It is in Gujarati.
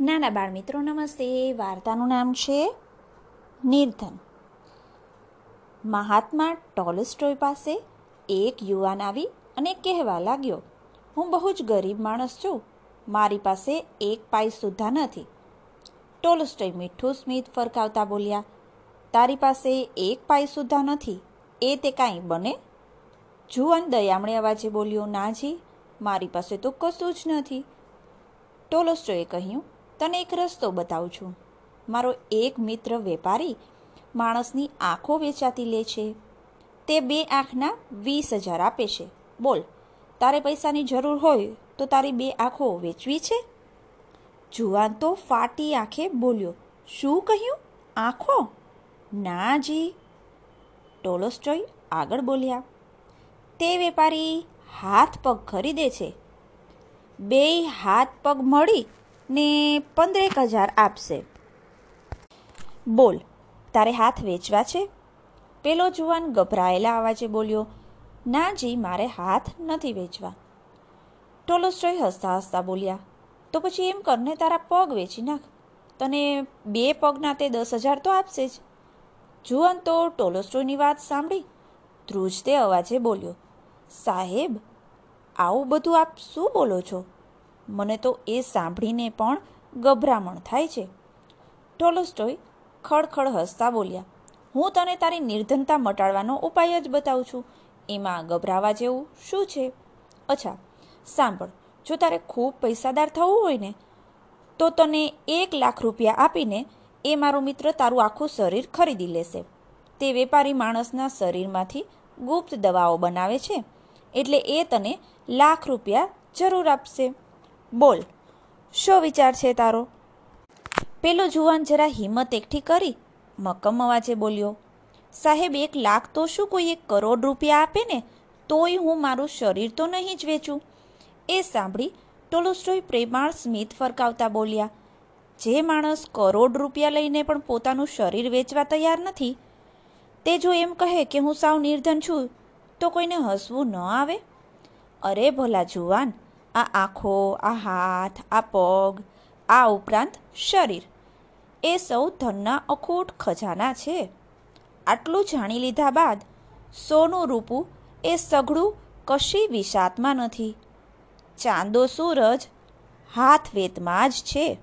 નાના બાળમિત્રો નમસ્તે. વાર્તાનું નામ છે નિર્ધન. મહાત્મા ટોલસ્ટોય પાસે એક યુવાન આવી અને કહેવા લાગ્યો, હું બહુ જ ગરીબ માણસ છું. મારી પાસે એક પાઈ સુદ્ધા નથી. ટોલસ્ટોય મીઠું સ્મિત ફરકાવતા બોલ્યા, તારી પાસે એક પાઈ સુદ્ધા નથી. એ તે કાંઈ બને? જુવાન દયામણે અવાજે બોલ્યો નાજી મારી પાસે તો કશું જ નથી. ટોલોસ્ટોએ કહ્યું તને એક રસ્તો બતાવું છું. મારો એક મિત્ર વેપારી માણસની આંખો વેચાતી લે છે. તે બે આંખના વીસ હજાર આપે છે. બોલ, તારે પૈસાની જરૂર હોય તો તારી બે આંખો વેચવી છે? જુવાન તો ફાટી આંખે બોલ્યો, શું કહ્યું? આંખો? ના જી. ટોલોસ્ટોય આગળ બોલ્યા, તે વેપારી હાથ પગ ખરીદે છે. બે હાથ પગ મળી ને પંદરેક હજાર આપશે. બોલ, તારે હાથ વેચવા છે? પેલો જુવાન ગભરાયેલા અવાજે બોલ્યો, ના જી, મારે હાથ નથી વેચવા. ટોલોસ્ટ્રોય હસતા હસતા બોલ્યા, તો પછી એમ કરને તારા પગ વેચી નાખ. તને બે પગના તે દસ હજાર તો આપશે જ. જુવાન તો ટોલોસ્ટ્રોયની વાત સાંભળી ધ્રુજ તે અવાજે બોલ્યો, સાહેબ, આવું બધું આપ શું બોલો છો? મને તો એ સાંભળીને પણ ગભરામણ થાય છે. ટોલસ્ટોય ખડખડ હસતા બોલ્યા, હું તને તારી નિર્ધનતા મટાડવાનો ઉપાય જ બતાવું છું. એમાં ગભરાવા જેવું શું છે? અચ્છા, સાંભળ, જો તારે ખૂબ પૈસાદાર થવું હોય ને, તો તને એક લાખ રૂપિયા આપીને એ મારો મિત્ર તારું આખું શરીર ખરીદી લેશે. તે વેપારી માણસના શરીરમાંથી ગુપ્ત દવાઓ બનાવે છે, એટલે એ તને લાખ રૂપિયા જરૂર આપશે. બોલ, શો વિચાર છે તારો? પેલો જુવાન જરા હિંમત એકઠી કરી, મક્કમ અવાજે બોલ્યો, સાહેબ, એક લાખ તો શું કોઈ એક કરોડ રૂપિયા આપે ને? તોય હું મારું શરીર તો નહીં જ વેચું. એ સાંભળી ટોલોસ્ટોય પ્રેમાળ સ્મિત ફરકાવતા બોલ્યા, જે માણસ કરોડ રૂપિયા લઈને પણ પોતાનું શરીર વેચવા તૈયાર નથી, તે જો એમ કહે કે હું સાવ નિર્ધન છું, તો કોઈને હસવું ન આવે? અરે ભલા જુવાન આ આંખો આ હાથ આ પગ આ ઉપરાંત શરીર. એ સૌ ધનના અખૂટ ખજાના છે. આટલું જાણી લીધા બાદ સોનું રૂપું એ સઘળું કશી વિષાતમાં નથી. ચાંદો સૂરજ હાથ વેતમાં જ છે.